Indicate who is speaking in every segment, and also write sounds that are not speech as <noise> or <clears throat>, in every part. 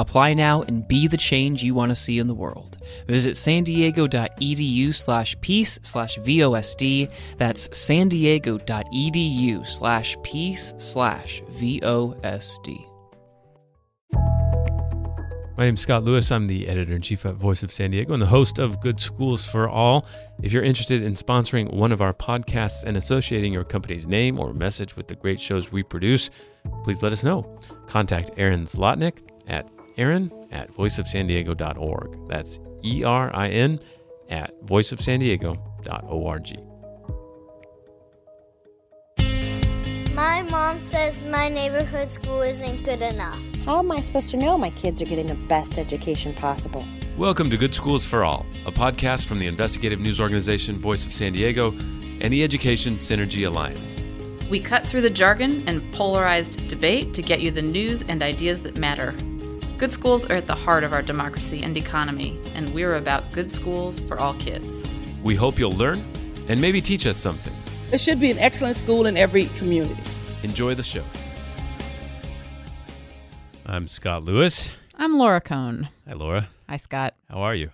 Speaker 1: Apply now and be the change you want to see in the world. Visit san diego.edu slash peace slash VOSD. That's san diego.edu slash peace slash VOSD.
Speaker 2: My name is Scott Lewis. I'm the editor in chief at Voice of San Diego and the host of Good Schools for All. If you're interested in sponsoring one of our podcasts and associating your company's name or message with the great shows we produce, please let us know. Contact Erin Zlotnick at Erin at voiceofsandiego.org. That's E R I N at voiceofsandiego.org.
Speaker 3: My mom says my neighborhood school isn't good enough.
Speaker 4: How am I supposed to know my kids are getting the best education possible?
Speaker 2: Welcome to Good Schools for All, a podcast from the investigative news organization Voice of San Diego and the Education Synergy Alliance.
Speaker 5: We cut through the jargon and polarized debate to get you the news and ideas that matter. Good schools are at the heart of our democracy and economy, and we're about good schools for all kids.
Speaker 2: We hope you'll learn and maybe teach us something.
Speaker 6: There should be an excellent school in every community.
Speaker 2: Enjoy the show. I'm Scott Lewis.
Speaker 5: I'm Laura Cohn.
Speaker 2: Hi, Laura.
Speaker 5: Hi, Scott.
Speaker 2: How are you?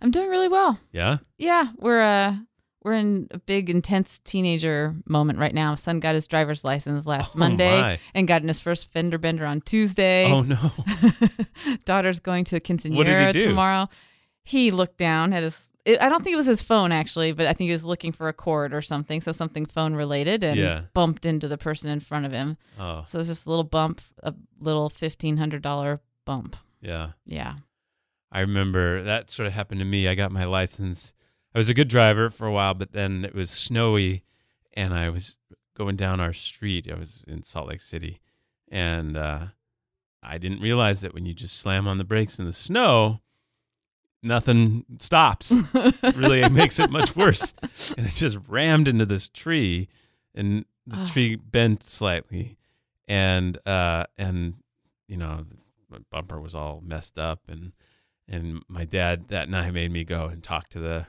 Speaker 5: I'm doing really well.
Speaker 2: Yeah?
Speaker 5: Yeah, we're uh we're in a big intense teenager moment right now. Son got his driver's license last
Speaker 2: Oh,
Speaker 5: Monday
Speaker 2: my.
Speaker 5: and got in his first fender bender on Tuesday.
Speaker 2: Oh, no. <laughs>
Speaker 5: Daughter's going to a quinceanera
Speaker 2: he
Speaker 5: tomorrow. He looked down at his. It, I don't think it was his phone actually, but I think he was looking for a cord or something, so something phone related, and
Speaker 2: Yeah.
Speaker 5: bumped into the person in front of him.
Speaker 2: Oh,
Speaker 5: So it's just a little bump, a little fifteen hundred dollar bump.
Speaker 2: yeah.
Speaker 5: Yeah.
Speaker 2: I remember that sort of happened to me. I got my license. I was a good driver for a while, but then it was snowy and I was going down our street. I was in Salt Lake City and uh, I didn't realize that when you just slam on the brakes in the snow, nothing stops. <laughs> really, it makes it much worse. And it just rammed into this tree and the
Speaker 5: Oh.
Speaker 2: tree bent slightly and uh and you know my bumper was all messed up and and my dad that night made me go and talk to the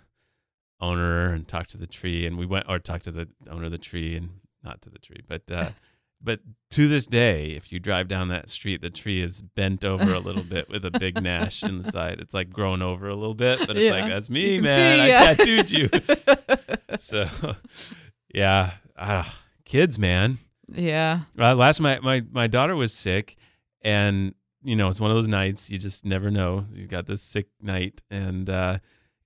Speaker 2: owner and talk to the tree and we went or talk to the owner of the tree and not to the tree but uh <laughs> but to this day if you drive down that street the tree is bent over a little bit with a big nash in the side it's like grown over a little bit but it's
Speaker 5: Yeah.
Speaker 2: like that's me <laughs> man
Speaker 5: see,
Speaker 2: i tattooed you <laughs> so yeah ah, kids man
Speaker 5: yeah.
Speaker 2: uh, last my, my my daughter was sick, and you know it's one of those nights you just never know. She's got this sick night, and uh,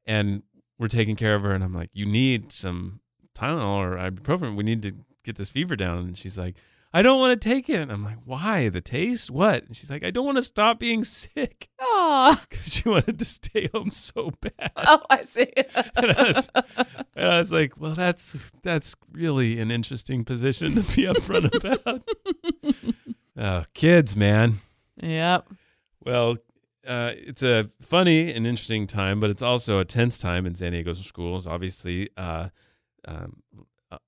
Speaker 2: and we're taking care of her, and I'm like, you need some Tylenol or ibuprofen. We need to get this fever down. And she's like, I don't want to take it. And I'm like, why? The taste? What? And she's like, I don't want to stop being sick <laughs>
Speaker 5: Oh.
Speaker 2: because she wanted to stay home so bad. <laughs>
Speaker 5: Oh, I see. <laughs>
Speaker 2: And I was, and I was like, well, that's that's really an interesting position to be upfront about. oh, kids, man.
Speaker 5: yep.
Speaker 2: Well, uh, it's a funny and interesting time, but it's also a tense time in San Diego's schools. Obviously, uh, um,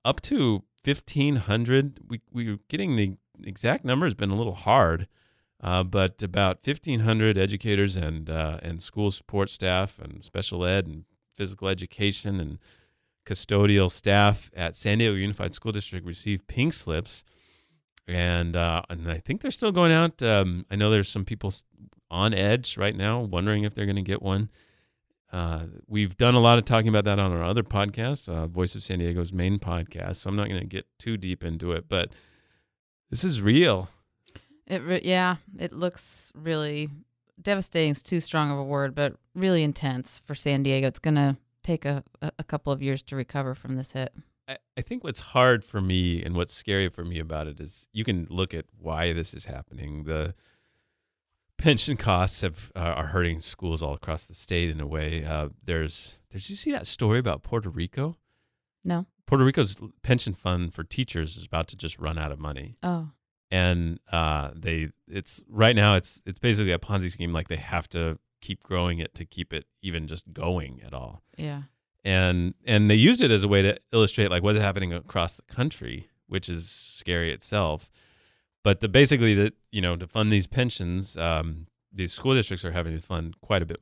Speaker 2: up to fifteen hundred. We we were getting the exact number has been a little hard, uh, but about fifteen hundred educators and uh, and school support staff and special ed and physical education and custodial staff at San Diego Unified School District received pink slips, and uh, and I think they're still going out. Um, I know there's some people on edge right now, wondering if they're going to get one. Uh, we've done a lot of talking about that on our other podcast, uh, Voice of San Diego's main podcast. So I'm not going to get too deep into it, but this is real.
Speaker 5: It re- yeah, it looks really devastating. Is too strong of a word, but really intense for San Diego. It's gonna take a, a a couple of years to recover from this hit.
Speaker 2: I, I think what's hard for me and what's scary for me about it is you can look at why this is happening. The pension costs have uh, are hurting schools all across the state in a way. Uh, there's did you see that story about Puerto Rico?
Speaker 5: No.
Speaker 2: Puerto Rico's pension fund for teachers is about to just run out of money,
Speaker 5: Oh.
Speaker 2: and uh, they it's right now it's it's basically a Ponzi scheme. Like they have to keep growing it to keep it even just going at all.
Speaker 5: Yeah.
Speaker 2: and and they used it as a way to illustrate like what's happening across the country, which is scary itself. But the basically that you know to fund these pensions, um, these school districts are having to fund quite a bit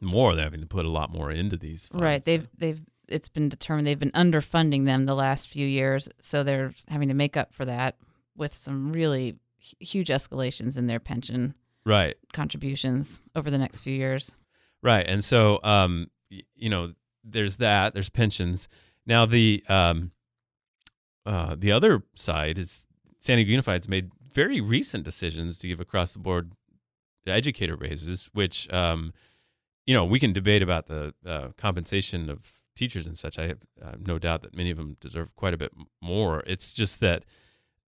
Speaker 2: more. They're having to put a lot more into these. Funds.
Speaker 5: Right. They've they've it's been determined they've been underfunding them the last few years, so they're having to make up for that with some really huge escalations in their pension
Speaker 2: right.
Speaker 5: contributions over the next few years.
Speaker 2: Right. And so, um, y- you know, there's that. There's pensions. Now the um, uh, the other side is San Diego Unified's made very recent decisions to give across the board educator raises, which um, you know we can debate about the uh, compensation of teachers and such. I have uh, no doubt that many of them deserve quite a bit more. It's just that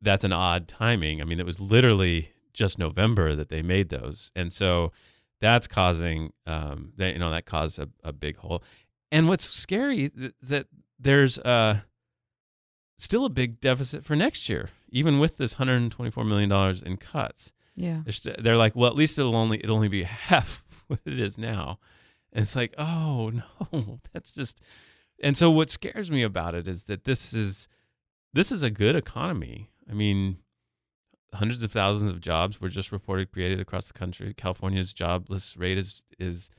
Speaker 2: that's an odd timing. I mean, it was literally just November that they made those, and so that's causing um, that you know that caused a, a big hole. And what's scary th- that there's uh, still a big deficit for next year, even with this 124 million dollars in cuts.
Speaker 5: Yeah.
Speaker 2: They're, st- they're like, well, at least it'll only it'll only be <laughs> half what it is now, and it's like, oh <laughs> no, that's just. And so what scares me about it is that this is this is a good economy. I mean, hundreds of thousands of jobs were just reported created across the country. California's jobless rate is is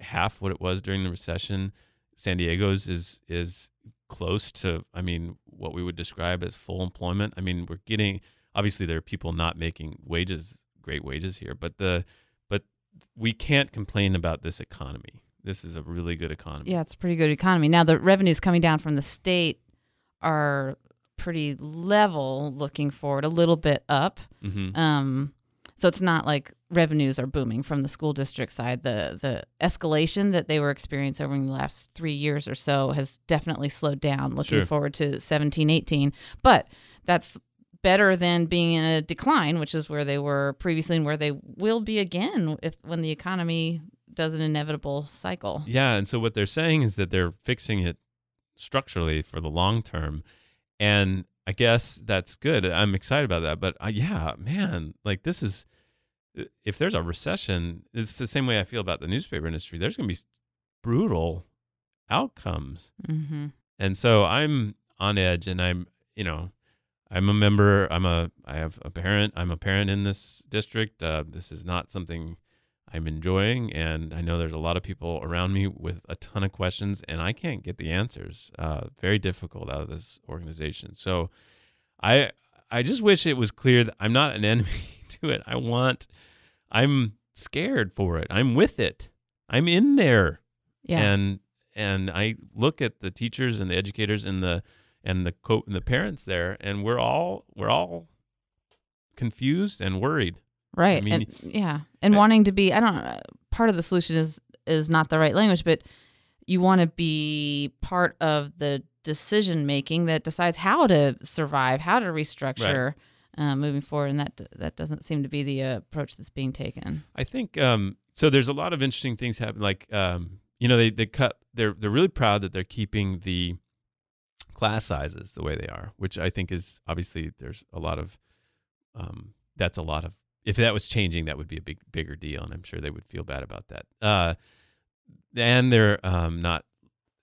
Speaker 2: half what it was during the recession. San Diego's is is close to I mean what we would describe as full employment. I mean, we're getting obviously there are people not making wages great wages here, but the but we can't complain about this economy. This is a really good economy.
Speaker 5: Yeah, it's a pretty good economy. Now the revenues coming down from the state are pretty level looking forward, a little bit up.
Speaker 2: hmm
Speaker 5: Um, so it's not like revenues are booming from the school district side. The the escalation that they were experiencing over the last three years or so has definitely slowed down. Looking
Speaker 2: Sure.
Speaker 5: forward to 17, 18. But that's better than being in a decline, which is where they were previously and where they will be again if when the economy does an inevitable cycle.
Speaker 2: Yeah, and so what they're saying is that they're fixing it structurally for the long term, and I guess that's good. I'm excited about that. But uh, yeah, man, like this is if there's a recession, it's the same way I feel about the newspaper industry. There's going to be brutal outcomes,
Speaker 5: Mm-hmm.
Speaker 2: and so I'm on edge, and I'm you know. I'm a member. I'm a. I have a parent. I'm a parent in this district. Uh, this is not something I'm enjoying, and I know there's a lot of people around me with a ton of questions, and I can't get the answers. Uh, very difficult out of this organization. So, I I just wish it was clear that I'm not an <laughs> enemy to it. I want. I'm scared for it. I'm with it. I'm in there,
Speaker 5: Yeah.
Speaker 2: and and I look at the teachers and the educators and the and the co- and the parents there, and we're all we're all confused and worried.
Speaker 5: Right.
Speaker 2: mean,
Speaker 5: and yeah. And
Speaker 2: uh,
Speaker 5: wanting to be I don't know part of the solution is is not the right language, but you want to be part of the decision making that decides how to survive, how to restructure uh, moving forward, and that that doesn't seem to be the uh, approach that's being taken.
Speaker 2: I think um, so. There's a lot of interesting things happening. Like um, you know, they they cut. They're they're really proud that they're keeping the class sizes the way they are, which I think is obviously there's a lot of um, that's a lot of. If that was changing, that would be a big bigger deal, and I'm sure they would feel bad about that. Uh, and they're um, not,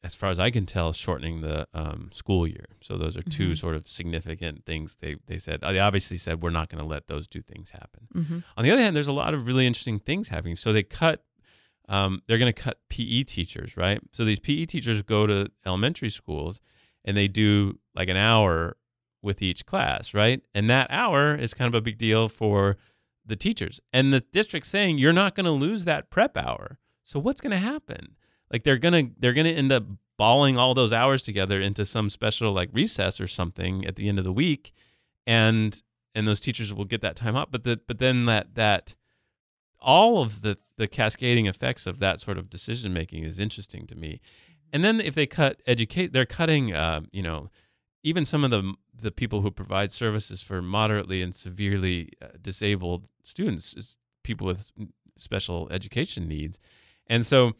Speaker 2: as far as I can tell, shortening the um, school year. So those are 2
Speaker 5: Mhm.
Speaker 2: sort of significant things. They they said they obviously said we're not going to let those two things happen.
Speaker 5: Mm-hmm.
Speaker 2: On the other hand, there's a lot of really interesting things happening. So they cut, um, they're going to cut PE teachers, right? So these PE teachers go to elementary schools and they do like an hour with each class, right? And that hour is kind of a big deal for the teachers. And the district saying you're not going to lose that prep hour. So what's going to happen? Like they're going to they're going to end up balling all those hours together into some special like recess or something at the end of the week and and those teachers will get that time off but the but then that that all of the the cascading effects of that sort of decision making is interesting to me and then if they cut educate they're cutting uh, you know even some of the the people who provide services for moderately and severely uh, disabled students people with special education needs. And so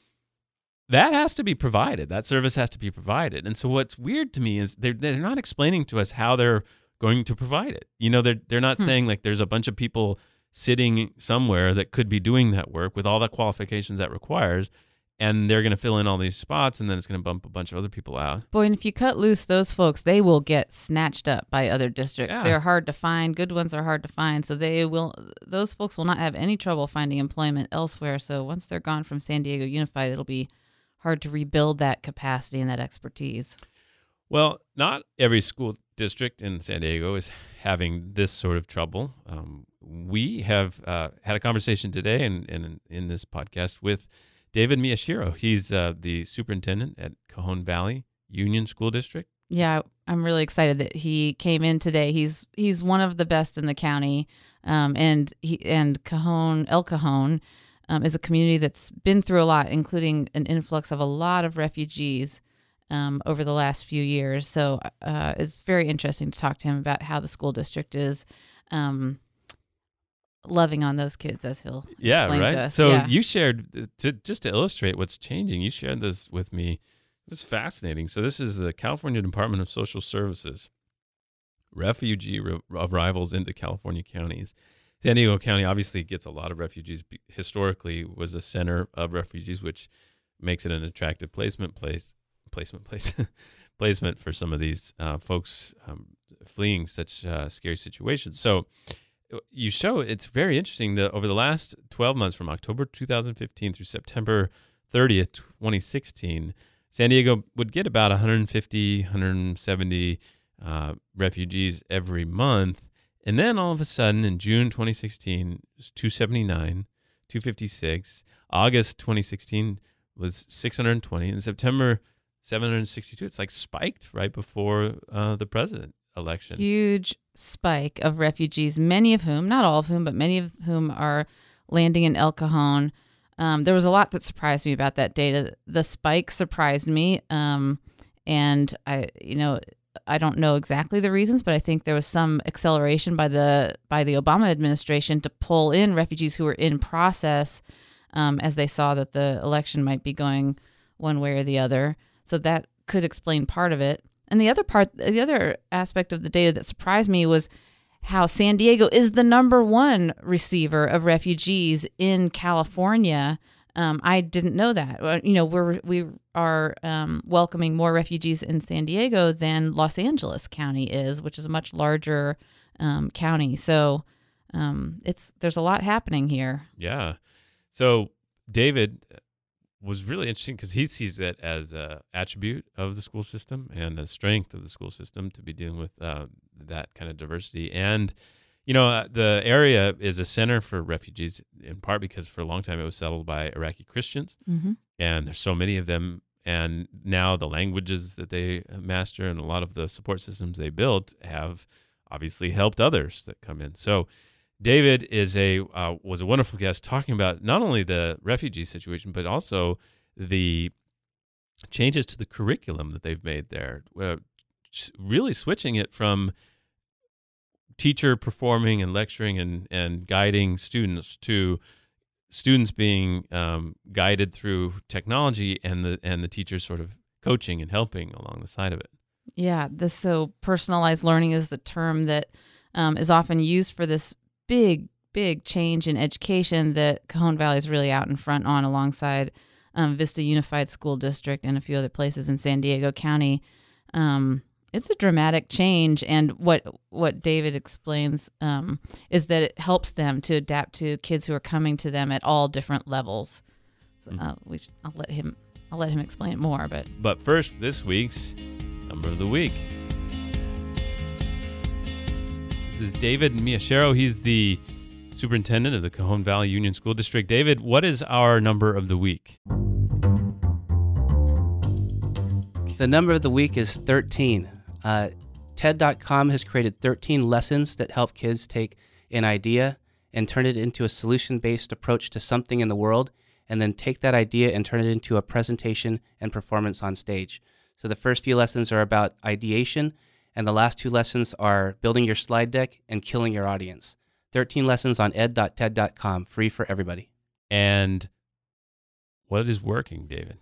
Speaker 2: that has to be provided. That service has to be provided. And so what's weird to me is they're, they're not explaining to us how they're going to provide it. You know they're, they're not
Speaker 5: Hmm.
Speaker 2: saying like there's a bunch of people sitting somewhere that could be doing that work with all the qualifications that requires and they're going to fill in all these spots, and then it's going to bump a bunch of other people out.
Speaker 5: Boy, and if you cut loose those folks, they will get snatched up by other districts.
Speaker 2: Yeah.
Speaker 5: They're hard to find. Good ones are hard to find. So they will those folks will not have any trouble finding employment elsewhere. So once they're gone from San Diego Unified, it'll be hard to rebuild that capacity and that expertise.
Speaker 2: Well, not every school district in San Diego is having this sort of trouble. Um, we have uh, had a conversation today and in, in, in this podcast with David Miyashiro. He's uh, the superintendent at Cajon Valley Union School District.
Speaker 5: Yeah, I'm really excited that he came in today. He's he's one of the best in the county, um, and he and Cajon El Cajon um, is a community that's been through a lot, including an influx of a lot of refugees um, over the last few years. So uh, it's very interesting to talk to him about how the school district is. Um, loving on those kids as he'll
Speaker 2: Yeah,
Speaker 5: explain
Speaker 2: right.
Speaker 5: to us.
Speaker 2: So
Speaker 5: yeah.
Speaker 2: you shared uh, to just to illustrate what's changing. You shared this with me. It was fascinating. So this is the California Department of Social Services refugee re- arrivals into California counties. San Diego County obviously gets a lot of refugees. Historically, was a center of refugees, which makes it an attractive placement place, placement place, <laughs> placement for some of these uh, folks um, fleeing such uh, scary situations. So you show it's very interesting that over the last 12 months from October 2015 through September 30th, 2016, San Diego would get about 150, 170 uh, refugees every month. And then all of a sudden in June 2016, it was 279, 256. August 2016 was 620. In September, 762. It's like spiked right before uh, the president election.
Speaker 5: huge spike of refugees, many of whom, not all of whom, but many of whom are landing in El Cajon. Um, there was a lot that surprised me about that data. The spike surprised me, um, and I, you know, I don't know exactly the reasons, but I think there was some acceleration by the by the Obama administration to pull in refugees who were in process, um, as they saw that the election might be going one way or the other. So that could explain part of it. And the other part, the other aspect of the data that surprised me was how San Diego is the number one receiver of refugees in California. Um, I didn't know that. You know, we're we are um, welcoming more refugees in San Diego than Los Angeles County is, which is a much larger um, county. So um, it's there's a lot happening here.
Speaker 2: Yeah. So David was really interesting because he sees it as a attribute of the school system and the strength of the school system to be dealing with uh, that kind of diversity. And you know, uh, the area is a center for refugees in part because for a long time it was settled by Iraqi Christians,
Speaker 5: Mm-hmm.
Speaker 2: and there's so many of them. And now the languages that they master and a lot of the support systems they built have obviously helped others that come in. So David is a uh, was a wonderful guest talking about not only the refugee situation but also the changes to the curriculum that they've made there. Uh, really switching it from teacher performing and lecturing and and guiding students to students being um, guided through technology and the and the teachers sort of coaching and helping along the side of it.
Speaker 5: Yeah, this so personalized learning is the term that um, is often used for this big, big change in education that Cajon Valley is really out in front on, alongside um, Vista Unified School District and a few other places in San Diego County. Um, it's a dramatic change, and what what David explains um, is that it helps them to adapt to kids who are coming to them at all different levels. So, uh, we, sh- I'll let him I'll let him explain it more, but
Speaker 2: But first, this week's number of the week. This is David Miyashiro. He's the superintendent of the Cajon Valley Union School District. David, what is our number of the week?
Speaker 7: The number of the week is 13. Uh, TED.com has created 13 lessons that help kids take an idea and turn it into a solution based approach to something in the world, and then take that idea and turn it into a presentation and performance on stage. So the first few lessons are about ideation, and the last two lessons are building your slide deck and killing your audience. 13 lessons on ed.ted.com, free for everybody.
Speaker 2: And what is working, David?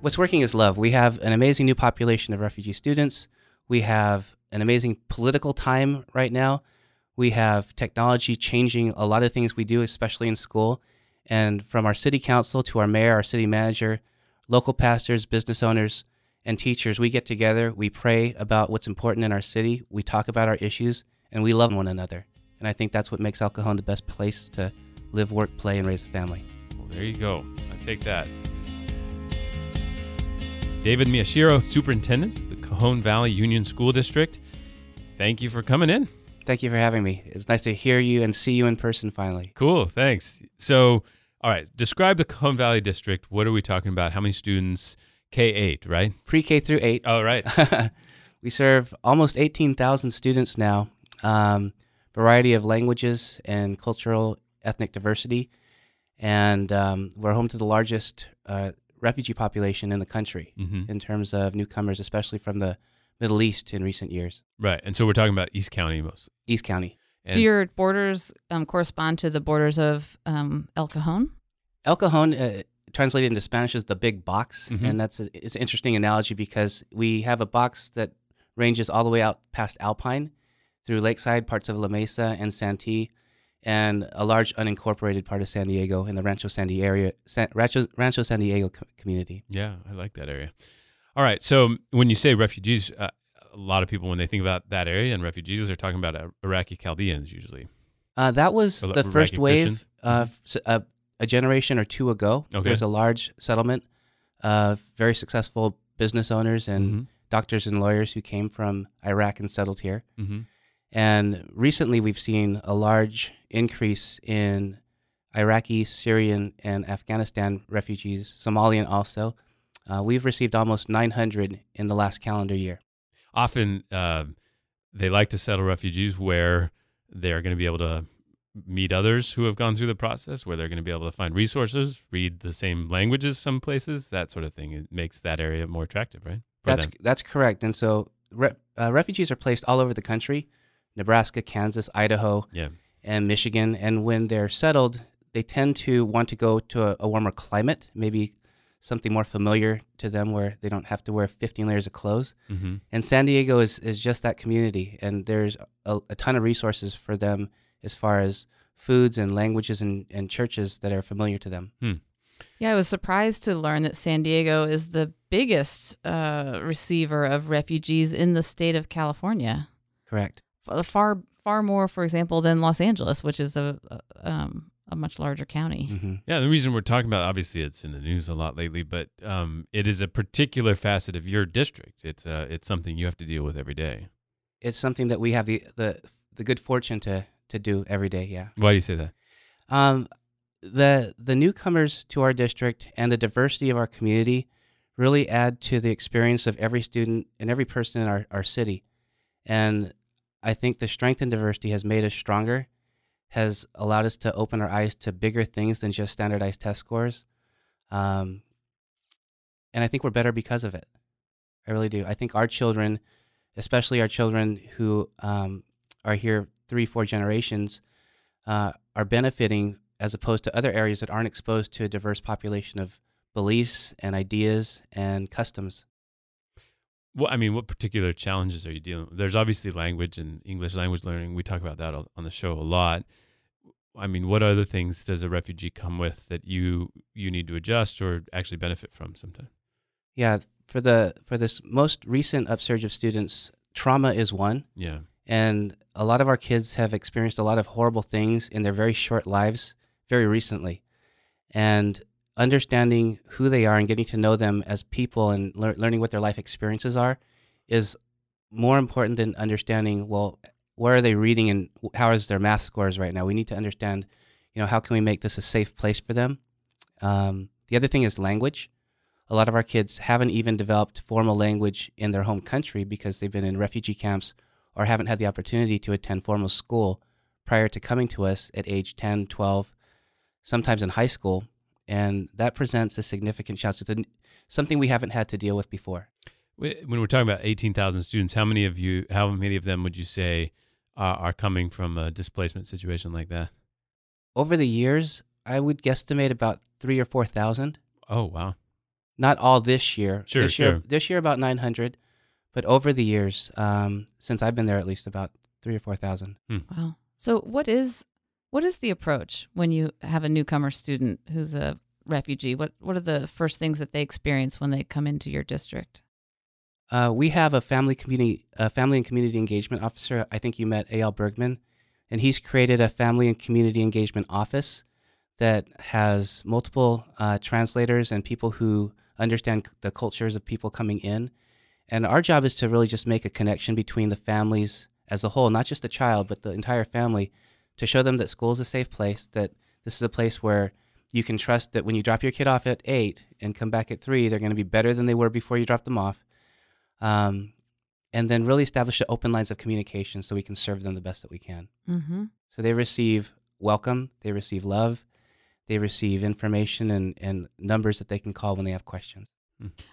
Speaker 7: What's working is love. We have an amazing new population of refugee students. We have an amazing political time right now. We have technology changing a lot of things we do, especially in school. And from our city council to our mayor, our city manager, local pastors, business owners, and teachers, we get together, we pray about what's important in our city, we talk about our issues, and we love one another. And I think that's what makes El Cajon the best place to live, work, play, and raise a family.
Speaker 2: Well, there you go. I take that. David Miyashiro, Superintendent of the Cajon Valley Union School District. Thank you for coming in.
Speaker 7: Thank you for having me. It's nice to hear you and see you in person finally.
Speaker 2: Cool. Thanks. So, all right, describe the Cajon Valley District. What are we talking about? How many students? K 8, right?
Speaker 7: Pre K through 8.
Speaker 2: Oh, right. <laughs>
Speaker 7: we serve almost 18,000 students now, um, variety of languages and cultural ethnic diversity. And um, we're home to the largest uh, refugee population in the country
Speaker 2: hmm
Speaker 7: in terms of newcomers, especially from the Middle East in recent years.
Speaker 2: Right. And so we're talking about East County mostly.
Speaker 7: East County.
Speaker 2: And
Speaker 5: Do your borders um, correspond to the borders of um, El Cajon?
Speaker 7: El Cajon, uh, translated into Spanish, is the big box,
Speaker 2: Mhm.
Speaker 7: and that's a, it's an interesting analogy because we have a box that ranges all the way out past Alpine through Lakeside, parts of La Mesa and Santee, and a large unincorporated part of San Diego in the Rancho San Diego area, San, Rancho, Rancho San Diego co- community.
Speaker 2: Yeah, I like that area. All right. So when you say refugees, uh, a lot of people, when they think about that area and refugees, they're talking about uh, Iraqi Chaldeans usually.
Speaker 7: Uh, that was the
Speaker 2: Iraqi
Speaker 7: first wave uh, a, a generation or two ago.
Speaker 2: Okay.
Speaker 7: There was a large settlement of very successful business owners and
Speaker 2: Mhm.
Speaker 7: doctors and lawyers who came from Iraq and settled here.
Speaker 2: Mm-hmm.
Speaker 7: And recently, we've seen a large increase in Iraqi, Syrian, and Afghanistan refugees, Somalian also. Uh, we've received almost 900 in the last calendar year.
Speaker 2: Often um they like to settle refugees where they're going to be able to meet others who have gone through the process, where they're going to be able to find resources, read the same languages, some places, that sort of thing. It makes that area more attractive, right? For
Speaker 7: That's
Speaker 2: them.
Speaker 7: that's correct. And so, re- uh, refugees are placed all over the country: Nebraska, Kansas, Idaho,
Speaker 2: Yeah.
Speaker 7: and Michigan. And when they're settled, they tend to want to go to a, a warmer climate, maybe something more familiar to them, where they don't have to wear 15 layers of clothes.
Speaker 2: Mm-hmm.
Speaker 7: And San Diego is, is just that community, and there's a, a ton of resources for them as far as foods and languages and, and churches that are familiar to them.
Speaker 5: Yeah, I was surprised to learn that San Diego is the biggest uh, receiver of refugees in the state of California.
Speaker 7: Correct.
Speaker 5: F- Far, far more, for example, than Los Angeles, which is a a, um, a much larger county.
Speaker 7: hmm
Speaker 2: Yeah, the reason we're talking about obviously it's in the news a lot lately, but um, it is a particular facet of your district. It's uh, it's something you have to deal with every day.
Speaker 7: It's something that we have the, the the good fortune to to do every day. Yeah.
Speaker 2: Why do you say that?
Speaker 7: Um, the the newcomers to our district and the diversity of our community really add to the experience of every student and every person in our, our city. And I think the strength and diversity has made us stronger, has allowed us to open our eyes to bigger things than just standardized test scores. Um, and I think we're better because of it. I really do. I think our children, especially our children who um, are here three, four generations, uh, are benefiting as opposed to other areas that aren't exposed to a diverse population of beliefs and ideas and customs.
Speaker 2: Well, I mean, what particular challenges are you dealing with? There's obviously language and English language learning. We talk about that on the show a lot. I mean, what other things does a refugee come with that you you need to adjust or actually benefit from sometimes?
Speaker 7: Yeah, for the for this most recent upsurge of students, trauma is one,
Speaker 2: Yeah.
Speaker 7: and a lot of our kids have experienced a lot of horrible things in their very short lives very recently, and understanding who they are and getting to know them as people and lear- learning what their life experiences are is more important than understanding well where are they reading and how is their math scores right now? We need to understand you know how can we make this a safe place for them? Um, the other thing is language. A lot of our kids haven't even developed formal language in their home country because they've been in refugee camps or haven't had the opportunity to attend formal school prior to coming to us at age 10 12 sometimes in high school and that presents a significant challenge it's a- something we haven't had to deal with before
Speaker 2: When we're talking about 18,000 students, how many of you, how many of them would you say are, are coming from a displacement situation like that?
Speaker 7: over the years i would guesstimate about three or four thousand.
Speaker 2: Oh wow.
Speaker 7: not all this year.
Speaker 2: Sure,
Speaker 7: this year,
Speaker 2: sure.
Speaker 7: This year about nine hundred, but over the years, um, since I've been there, at least about three or four thousand.
Speaker 5: Wow. So what is what is the approach when you have a newcomer student who's a refugee? What what are the first things that they experience when they come into your district?
Speaker 7: Uh, we have a family community, a family and community engagement officer. I think you met A.L. Bergman, and he's created a family and community engagement office that has multiple uh, translators and people who understand the cultures of people coming in. And our job is to really just make a connection between the families as a whole, not just the child, but the entire family, to show them that school is a safe place, that this is a place where you can trust that when you drop your kid off at eight and come back at three, they're going to be better than they were before you dropped them off. Um, and then really establish the open lines of communication so we can serve them the best that we can.
Speaker 5: Mm-hmm.
Speaker 7: So they receive welcome, they receive love, they receive information and, and numbers that they can call when they have questions.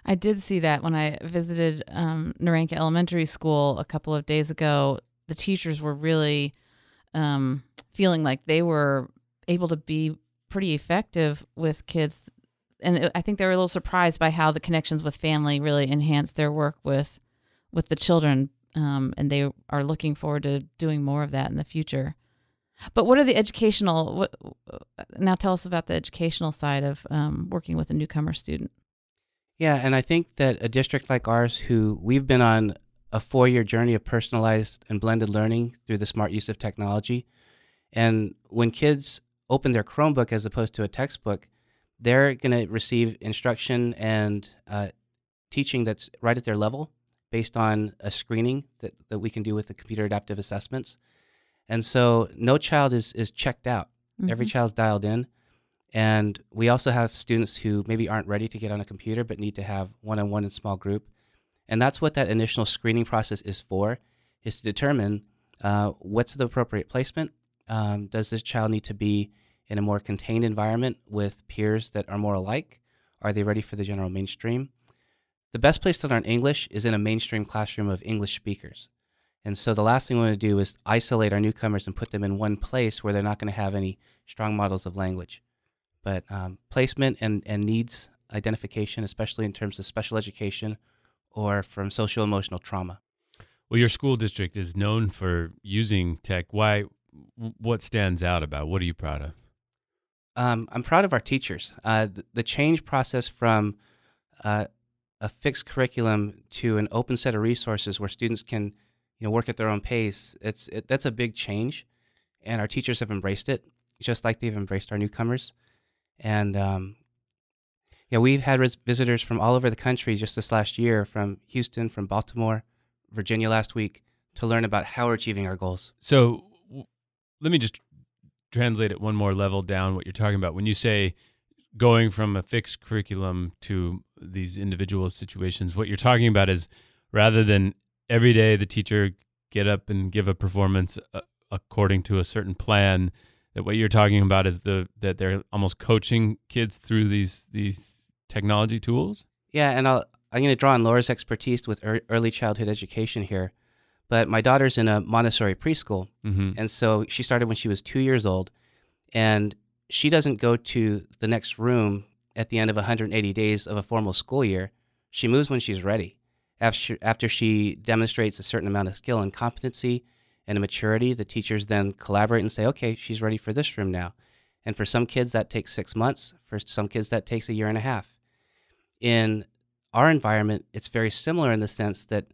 Speaker 5: I did see that when I visited um, Naranca Elementary School a couple of days ago. The teachers were really um, feeling like they were able to be pretty effective with kids, and I think they were a little surprised by how the connections with family really enhanced their work with with the children, um, and they are looking forward to doing more of that in the future. But what are the educational? What, now, tell us about the educational side of um, working with a newcomer student.
Speaker 7: Yeah, and I think that a district like ours, who we've been on a four year journey of personalized and blended learning through the smart use of technology. And when kids open their Chromebook as opposed to a textbook, they're going to receive instruction and uh, teaching that's right at their level based on a screening that, that we can do with the computer adaptive assessments. And so no child is, is checked out. Every
Speaker 5: Mhm.
Speaker 7: child's dialed in. And we also have students who maybe aren't ready to get on a computer but need to have one on one in small group. And that's what that initial screening process is for, is to determine uh, what's the appropriate placement. Um, does this child need to be in a more contained environment with peers that are more alike? Are they ready for the general mainstream? The best place to learn English is in a mainstream classroom of English speakers. And so the last thing we want to do is isolate our newcomers and put them in one place where they're not going to have any strong models of language. But um, placement and, and needs identification, especially in terms of special education or from social emotional trauma.
Speaker 2: Well, your school district is known for using tech. Why? What stands out about? What are you proud of?
Speaker 7: Um, I'm proud of our teachers. Uh, the, the change process from uh, a fixed curriculum to an open set of resources where students can, you know, work at their own pace. It's it, that's a big change, and our teachers have embraced it, just like they've embraced our newcomers. And um, yeah, we've had res- visitors from all over the country just this last year, from Houston, from Baltimore, Virginia last week, to learn about how we're achieving our goals.
Speaker 2: So w- let me just translate it one more level down what you're talking about. When you say going from a fixed curriculum to these individual situations, what you're talking about is rather than every day the teacher get up and give a performance uh, according to a certain plan, that what you're talking about is the that they're almost coaching kids through these these technology tools.
Speaker 7: Yeah, and I'll, I'm going to draw on Laura's expertise with ear- early childhood education here. But my daughter's in a Montessori preschool,
Speaker 2: Mm-hmm.
Speaker 7: and so she started when she was two years old, and she doesn't go to the next room at the end of 180 days of a formal school year. She moves when she's ready. After, after she demonstrates a certain amount of skill and competency and maturity, the teachers then collaborate and say, okay, she's ready for this room now. And for some kids, that takes six months. For some kids, that takes a year and a half. In our environment, it's very similar in the sense that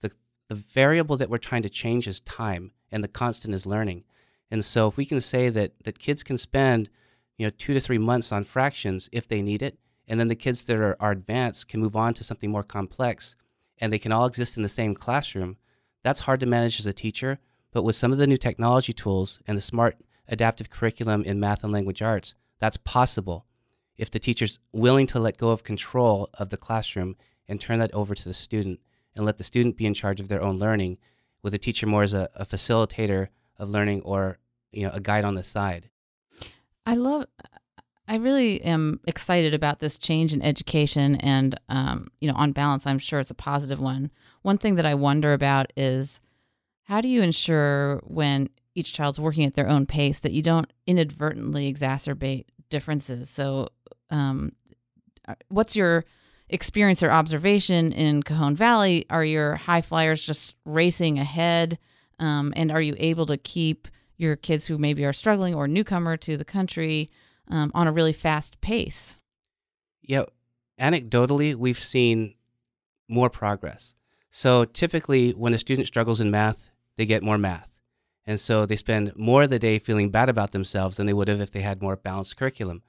Speaker 7: the, the variable that we're trying to change is time and the constant is learning. And so if we can say that, that kids can spend, you know, two to three months on fractions if they need it, and then the kids that are, are advanced can move on to something more complex and they can all exist in the same classroom, that's hard to manage as a teacher. But with some of the new technology tools and the smart adaptive curriculum in math and language arts, that's possible if the teacher's willing to let go of control of the classroom and turn that over to the student and let the student be in charge of their own learning with the teacher more as a, a facilitator of learning or you know a guide on the side.
Speaker 5: I love. I really am excited about this change in education, and um, you know, on balance, I'm sure it's a positive one. One thing that I wonder about is how do you ensure when each child's working at their own pace that you don't inadvertently exacerbate differences. So, um, what's your experience or observation in Cajon Valley? Are your high flyers just racing ahead, um, and are you able to keep your kids who maybe are struggling or newcomer to the country um, on a really fast pace?
Speaker 7: Yeah, anecdotally, we've seen more progress. So typically, when a student struggles in math, they get more math. And so they spend more of the day feeling bad about themselves than they would have if they had more balanced curriculum.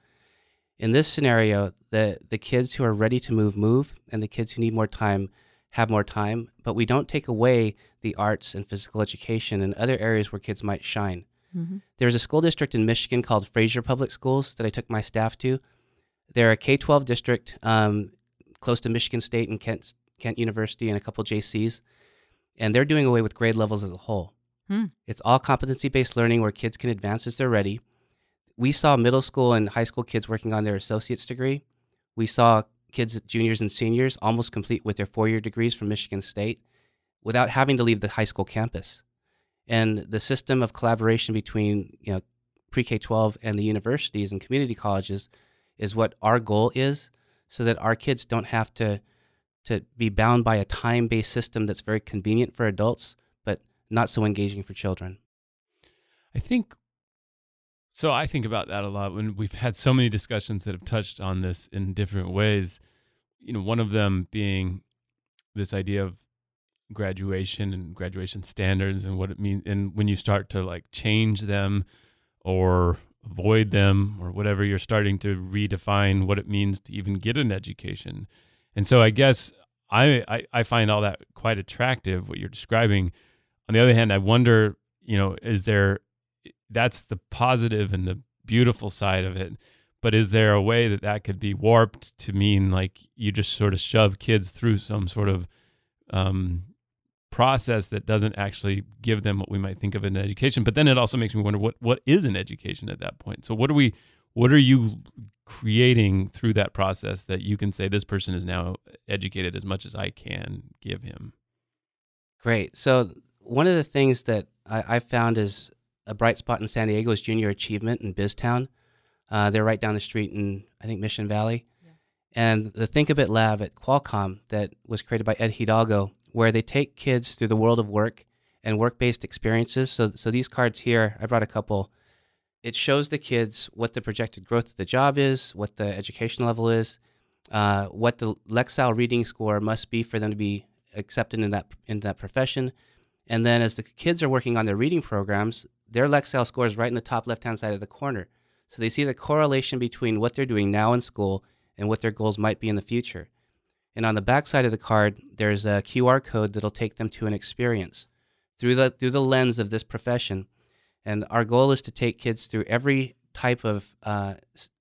Speaker 7: In this scenario, the, the kids who are ready to move, move, and the kids who need more time have more time, but we don't take away the arts and physical education and other areas where kids might shine.
Speaker 5: Mm-hmm.
Speaker 7: There's a school district in Michigan called Fraser Public Schools that I took my staff to. They're a K 12 district um, close to Michigan State and Kent, Kent University and a couple JCs. And they're doing away with grade levels as a whole.
Speaker 5: Hmm.
Speaker 7: It's all competency based learning where kids can advance as they're ready. We saw middle school and high school kids working on their associate's degree. We saw kids, juniors and seniors, almost complete with their four year degrees from Michigan State without having to leave the high school campus. And the system of collaboration between you know, pre K 12 and the universities and community colleges is what our goal is so that our kids don't have to, to be bound by a time based system that's very convenient for adults, but not so engaging for children.
Speaker 2: I think so. I think about that a lot when we've had so many discussions that have touched on this in different ways. You know, one of them being this idea of graduation and graduation standards and what it means, and when you start to like change them or avoid them or whatever, you're starting to redefine what it means to even get an education. And so, I guess I, I, I find all that quite attractive. What you're describing. On the other hand, I wonder, you know, is there that's the positive and the beautiful side of it. But is there a way that that could be warped to mean like you just sort of shove kids through some sort of um, process that doesn't actually give them what we might think of an education? But then it also makes me wonder what what is an education at that point. So what are we? What are you creating through that process that you can say this person is now educated as much as I can give him?
Speaker 7: Great. So one of the things that I, I found is a bright spot in San Diego is Junior Achievement in Biztown. Uh, they're right down the street in, I think, Mission Valley. And the Thinkabit Lab at Qualcomm that was created by Ed Hidalgo, where they take kids through the world of work and work based experiences. So, so these cards here, I brought a couple. It shows the kids what the projected growth of the job is, what the education level is, uh, what the Lexile reading score must be for them to be accepted in that in that profession. And then as the kids are working on their reading programs, their Lexile score is right in the top left hand side of the corner. So they see the correlation between what they're doing now in school and what their goals might be in the future. And on the back side of the card, there's a QR code that'll take them to an experience through the through the lens of this profession. And our goal is to take kids through every type of uh,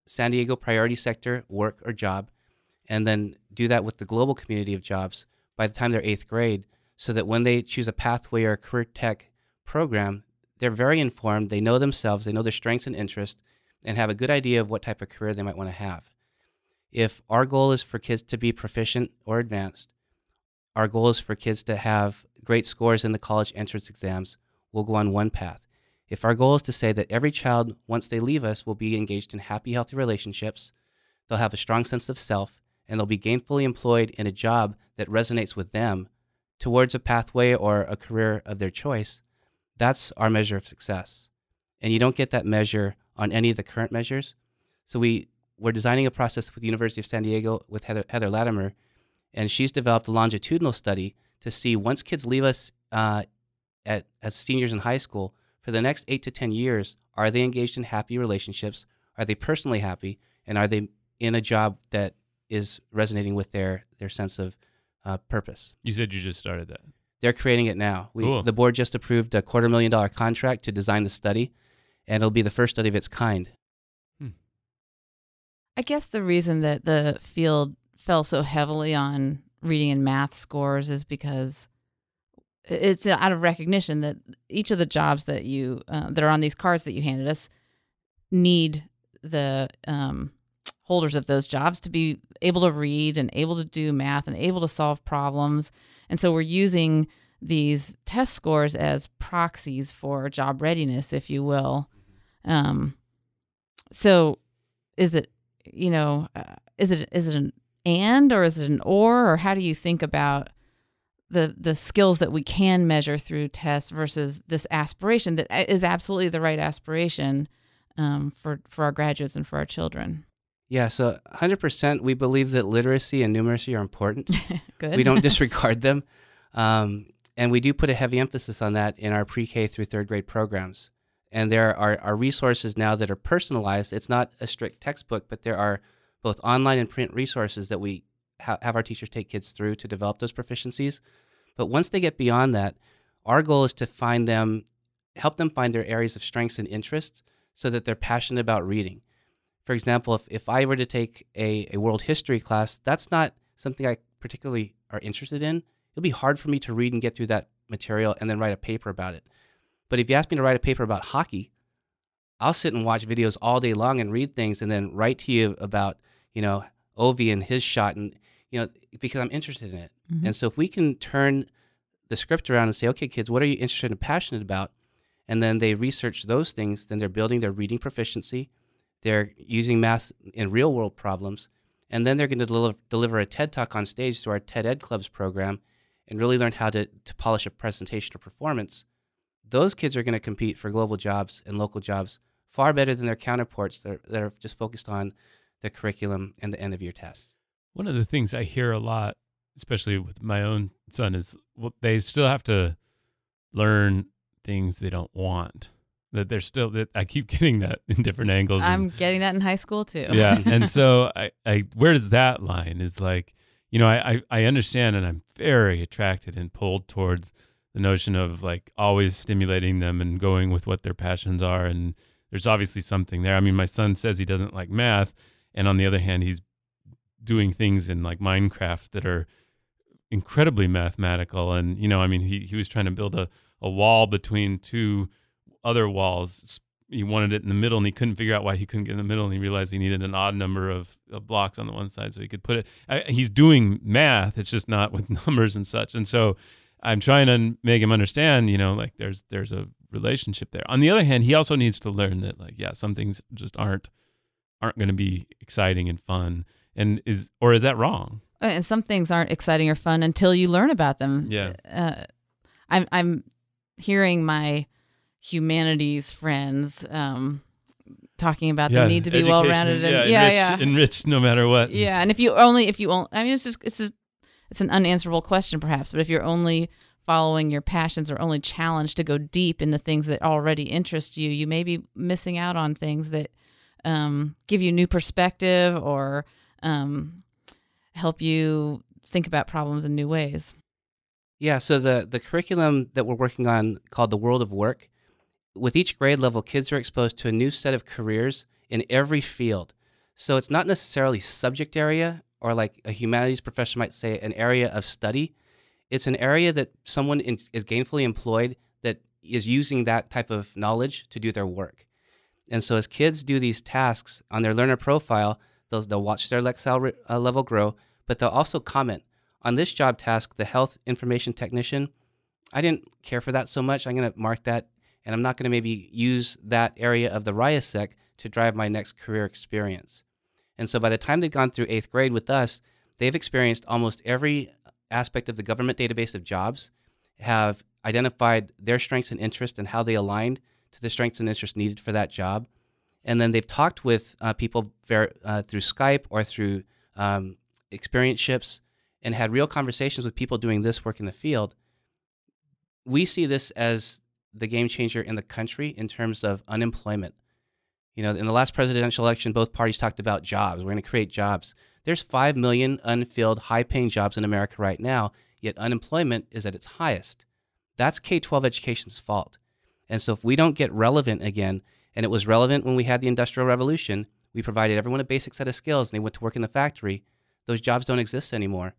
Speaker 7: San Diego priority sector work or job, and then do that with the global community of jobs by the time they're eighth grade, so that when they choose a pathway or a career tech program, they're very informed. They know themselves, they know their strengths and interests, and have a good idea of what type of career they might want to have. If our goal is for kids to be proficient or advanced, our goal is for kids to have great scores in the college entrance exams, we'll go on one path. If our goal is to say that every child, once they leave us, will be engaged in happy, healthy relationships, they'll have a strong sense of self, and they'll be gainfully employed in a job that resonates with them towards a pathway or a career of their choice, that's our measure of success. And you don't get that measure on any of the current measures. So we, we're designing a process with the University of San Diego with Heather, Heather Lattimer, and she's developed a longitudinal study to see once kids leave us uh, at, as seniors in high school, for the next eight to 10 years, are they engaged in happy relationships? Are they personally happy? And are they in a job that is resonating with their, their sense of uh, purpose?
Speaker 2: You said you just started that.
Speaker 7: They're creating it now. We,
Speaker 2: Cool.
Speaker 7: The board just approved a quarter million dollar contract to design the study, and it'll be the first study of its kind.
Speaker 5: I guess the reason that the field fell so heavily on reading and math scores is because it's out of recognition that each of the jobs that you uh, that are on these cards that you handed us need the um, holders of those jobs to be able to read and able to do math and able to solve problems. And so we're using these test scores as proxies for job readiness, if you will. Um, so is it you know uh, is it is it an and or is it an or or how do you think about the the skills that we can measure through tests versus this aspiration that is absolutely the right aspiration um, for for our graduates and for our children.
Speaker 7: Yeah, so 100% we believe that literacy and numeracy are important. <laughs>
Speaker 5: Good.
Speaker 7: we don't <laughs> disregard them. Um, and we do put a heavy emphasis on that in our pre K through third grade programs. And there are, are resources now that are personalized. It's not a strict textbook, but there are both online and print resources that we ha- have our teachers take kids through to develop those proficiencies. But once they get beyond that, our goal is to find them, help them find their areas of strengths and interests so that they're passionate about reading. For example, if, if I were to take a, a world history class, that's not something I particularly are interested in. It'll be hard for me to read and get through that material and then write a paper about it. But if you ask me to write a paper about hockey, I'll sit and watch videos all day long and read things and then write to you about, you know, Ovi and his shot and you know, because I'm interested in it.
Speaker 5: Mhm.
Speaker 7: And so if we can turn the script around and say, okay, kids, what are you interested and passionate about? And then they research those things, then they're building their reading proficiency. They're using math in real world problems. And then they're going to deliver, deliver a TED talk on stage through our TED Ed Clubs program and really learn how to, to polish a presentation or performance. Those kids are going to compete for global jobs and local jobs far better than their counterparts that are, that are just focused on the curriculum and the end of year tests.
Speaker 2: One of the things I hear a lot, especially with my own son, is well, they still have to learn things they don't want. That they're still that I keep <laughs> getting that in different angles.
Speaker 5: I'm getting that in high school too.
Speaker 2: yeah, <laughs> and so I, I, where does that line? Is like, you know, I, I, I understand, and I'm very attracted and pulled towards the notion of like always stimulating them and going with what their passions are. And there's obviously something there. I mean, my son says he doesn't like math, and on the other hand, he's doing things in like Minecraft that are incredibly mathematical. And you know, I mean, he he was trying to build a a wall between two other walls. He wanted it in the middle, and he couldn't figure out why he couldn't get in the middle. And he realized he needed an odd number of, of blocks on the one side so he could put it. I, he's doing math; it's just not with <laughs> numbers and such. And so, I'm trying to make him understand. You know, like there's there's a relationship there. On the other hand, he also needs to learn that, like, yeah, some things just aren't aren't going to be exciting and fun. And is or is that wrong?
Speaker 5: Uh, And some things aren't exciting or fun until you learn about them.
Speaker 2: Yeah.
Speaker 5: Uh, I'm I'm hearing my humanities friends um, talking about the need to be well rounded and
Speaker 2: yeah,
Speaker 5: yeah,
Speaker 2: enriched,
Speaker 5: yeah.
Speaker 2: enriched no matter what.
Speaker 5: Yeah, and if you only if you only I mean it's just it's a, it's an unanswerable question perhaps, but if you're only following your passions or only challenged to go deep in the things that already interest you, you may be missing out on things that um, give you new perspective or um, help you think about problems in new ways.
Speaker 7: Yeah, so the, the curriculum that we're working on called the World of Work, with each grade level, kids are exposed to a new set of careers in every field. So it's not necessarily subject area or like a humanities professor might say an area of study. It's an area that someone in, is gainfully employed that is using that type of knowledge to do their work. And so as kids do these tasks on their learner profile, they'll, they'll watch their Lexile uh, level grow, but they'll also comment on this job task, the health information technician, I didn't care for that so much. I'm going to mark that, and I'm not going to maybe use that area of the RIASEC to drive my next career experience. And so by the time they've gone through eighth grade with us, they've experienced almost every aspect of the government database of jobs, have identified their strengths and interests and how they aligned to the strengths and interests needed for that job. And then they've talked with uh, people ver- uh, through Skype or through um, experience ships and had real conversations with people doing this work in the field, we see this as the game changer in the country in terms of unemployment. You know, in the last presidential election, both parties talked about jobs. We're going to create jobs. There's 5 million unfilled, high paying jobs in America right now, yet unemployment is at its highest. That's K 12 education's fault. And so if we don't get relevant again, and it was relevant when we had the Industrial Revolution, we provided everyone a basic set of skills and they went to work in the factory, those jobs don't exist anymore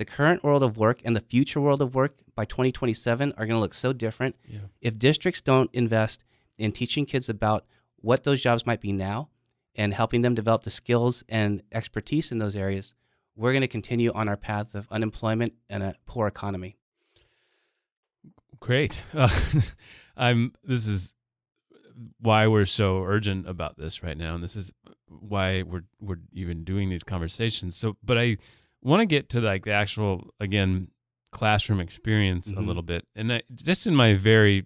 Speaker 7: the current world of work and the future world of work by 2027 are going to look so different.
Speaker 2: Yeah.
Speaker 7: If districts don't invest in teaching kids about what those jobs might be now and helping them develop the skills and expertise in those areas, we're going to continue on our path of unemployment and a poor economy.
Speaker 2: Great. Uh, <laughs> I'm. This is why we're so urgent about this right now, and this is why we're we're even doing these conversations. So, but I want to get to like the actual again classroom experience a
Speaker 7: Mhm.
Speaker 2: little bit, and I, just in my very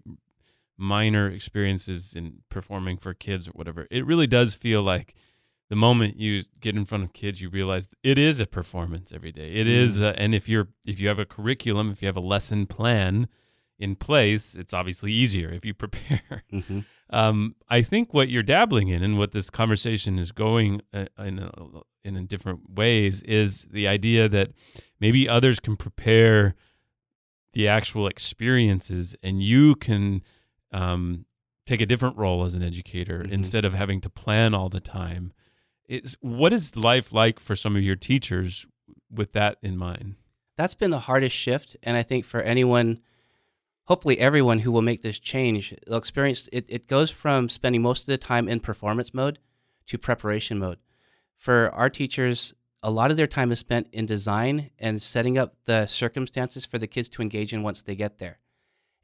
Speaker 2: minor experiences in performing for kids or whatever, it really does feel like the moment you get in front of kids, you realize it is a performance every day. It is, uh, and if you're if you have a curriculum, if you have a lesson plan in place, it's obviously easier if you <laughs> prepare.
Speaker 7: hmm
Speaker 2: Um, I think what you're dabbling in and what this conversation is going uh, in a, in a different ways is the idea that maybe others can prepare the actual experiences and you can um, take a different role as an educator
Speaker 7: Mhm.
Speaker 2: instead of having to plan all the time. It's, what is life like for some of your teachers with that in mind?
Speaker 7: That's been the hardest shift, and I think for anyone, hopefully everyone who will make this change, they'll experience it. It goes from spending most of the time in performance mode to preparation mode. For our teachers, a lot of their time is spent in design and setting up the circumstances for the kids to engage in once they get there.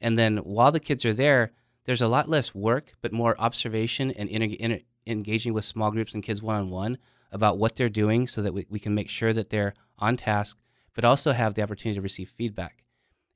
Speaker 7: And then while the kids are there, there's a lot less work, but more observation and inter- inter- engaging with small groups and kids one on one about what they're doing so that we, we can make sure that they're on task, but also have the opportunity to receive feedback.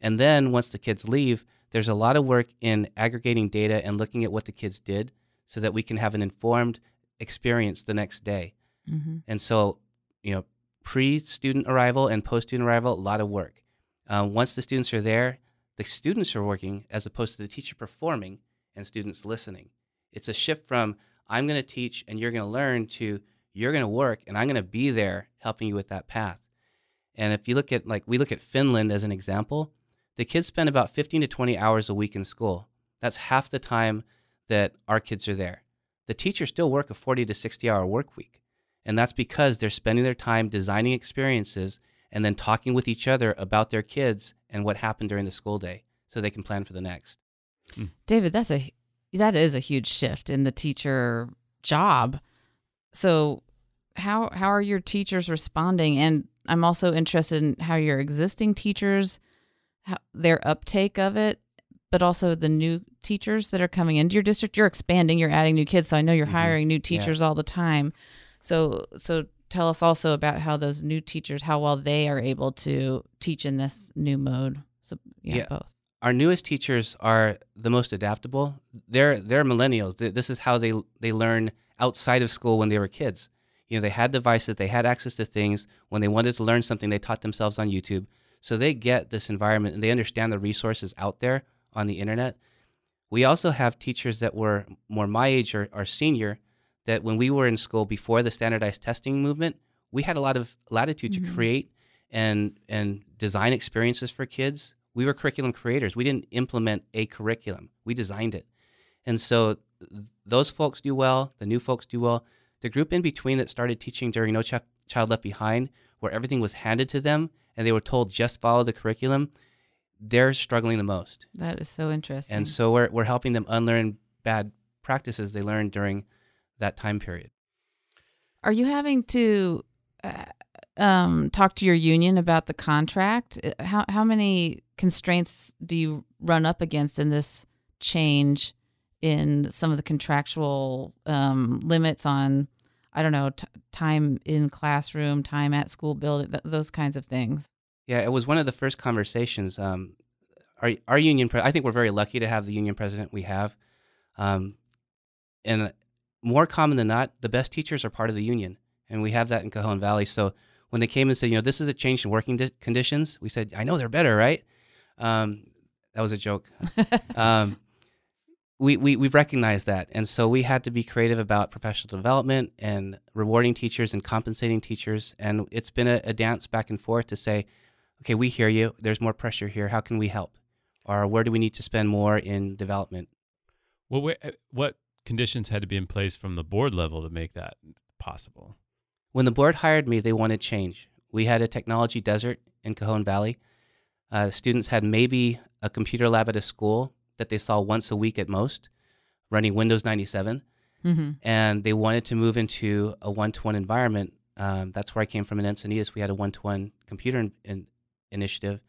Speaker 7: And then once the kids leave, there's a lot of work in aggregating data and looking at what the kids did so that we can have an informed experience the next day.
Speaker 5: Mm-hmm.
Speaker 7: And so, you know, pre student arrival and post student arrival, a lot of work. Um, once the students are there, the students are working as opposed to the teacher performing and students listening. It's a shift from I'm going to teach and you're going to learn to you're going to work and I'm going to be there helping you with that path. And if you look at, like, we look at Finland as an example, the kids spend about 15 to 20 hours a week in school. That's half the time that our kids are there. The teachers still work a 40 to 60 hour work week. And that's because they're spending their time designing experiences and then talking with each other about their kids and what happened during the school day so they can plan for the next. Hmm.
Speaker 5: David, that's a that is a huge shift in the teacher job. So how how are your teachers responding? And I'm also interested in how your existing teachers how their uptake of it, but also the new teachers that are coming into your district. You're expanding, you're adding new kids, so I know you're
Speaker 7: Mhm.
Speaker 5: hiring new
Speaker 7: Yeah.
Speaker 5: teachers all the time. So so tell us also about how those new teachers how well they are able to teach in this new mode. So yeah,
Speaker 7: Yeah.
Speaker 5: both.
Speaker 7: Our newest teachers are the most adaptable. They're they're millennials. This is how they they learn outside of school when they were kids. You know, they had devices, they had access to things. When they wanted to learn something, they taught themselves on YouTube. So they get this environment and they understand the resources out there on the internet. We also have teachers that were more my age or, or senior that when we were in school before the standardized testing movement, we had a lot of latitude
Speaker 5: Mhm.
Speaker 7: to create and and design experiences for kids. We were curriculum creators. We didn't implement a curriculum. We designed it. And so those folks do well, the new folks do well. The group in between that started teaching during No Ch- Child Left Behind, where everything was handed to them and they were told just follow the curriculum, they're struggling the most.
Speaker 5: That is so interesting.
Speaker 7: And so we're, we're helping them unlearn bad practices they learned during that time period.
Speaker 5: Are you having to uh, um, talk to your union about the contract? Uh, How how many constraints do you run up against in this change in some of the contractual um, limits on, I don't know, t- time in classroom, time at school building, th- those kinds of things?
Speaker 7: Yeah, it was one of the first conversations. Um, our our union, pre- I think we're very lucky to have the union president we have, um, and more common than not, the best teachers are part of the union, and we have that in Cajon Valley. So when they came and said, you know, this is a change in working di- conditions, we said, I know they're better, right? Um, that was a joke. <laughs> um, we, we we've recognized that, and so we had to be creative about professional development and rewarding teachers and compensating teachers. And it's been a, a dance back and forth to say, okay, we hear you. There's more pressure here. How can we help? Or where do we need to spend more in development?
Speaker 2: Well, where, uh, what conditions had to be in place from the board level to make that possible?
Speaker 7: When the board hired me, they wanted change. We had a technology desert in Cajon Valley. Uh, students had maybe a computer lab at a school that they saw once a week at most, running Windows 97,
Speaker 5: Mm-hmm.
Speaker 7: and they wanted to move into a one-to-one environment. Um, that's where I came from in Encinitas. We had a one-to-one computer in, in, initiative.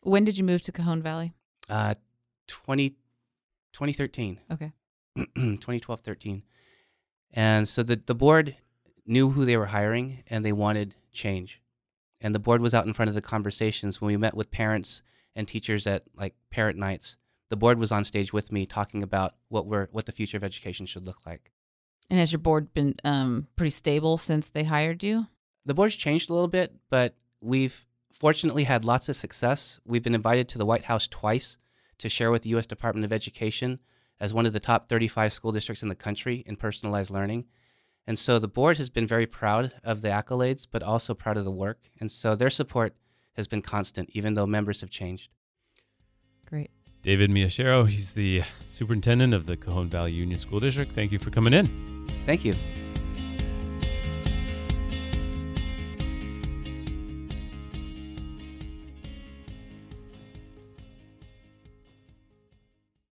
Speaker 5: When did you move to Cajon Valley?
Speaker 7: Uh, 20, 2013.
Speaker 5: Okay. <clears throat>
Speaker 7: 2012 13 and so the, the board knew who they were hiring and they wanted change and the board was out in front of the conversations when we met with parents and teachers at like parent nights. The board was on stage with me talking about what we're what the future of education should look like.
Speaker 5: And has your board been um, pretty stable since they hired you?
Speaker 7: The board's changed a little bit, but we've fortunately had lots of success. We've been invited to the White House twice to share with the U.S. Department of Education as one of the top 35 school districts in the country in personalized learning. And so the board has been very proud of the accolades, but also proud of the work. And so their support has been constant, even though members have changed.
Speaker 5: Great.
Speaker 2: David Miyashiro, he's the superintendent of the Cajon Valley Union School District. Thank you for coming in.
Speaker 7: Thank you.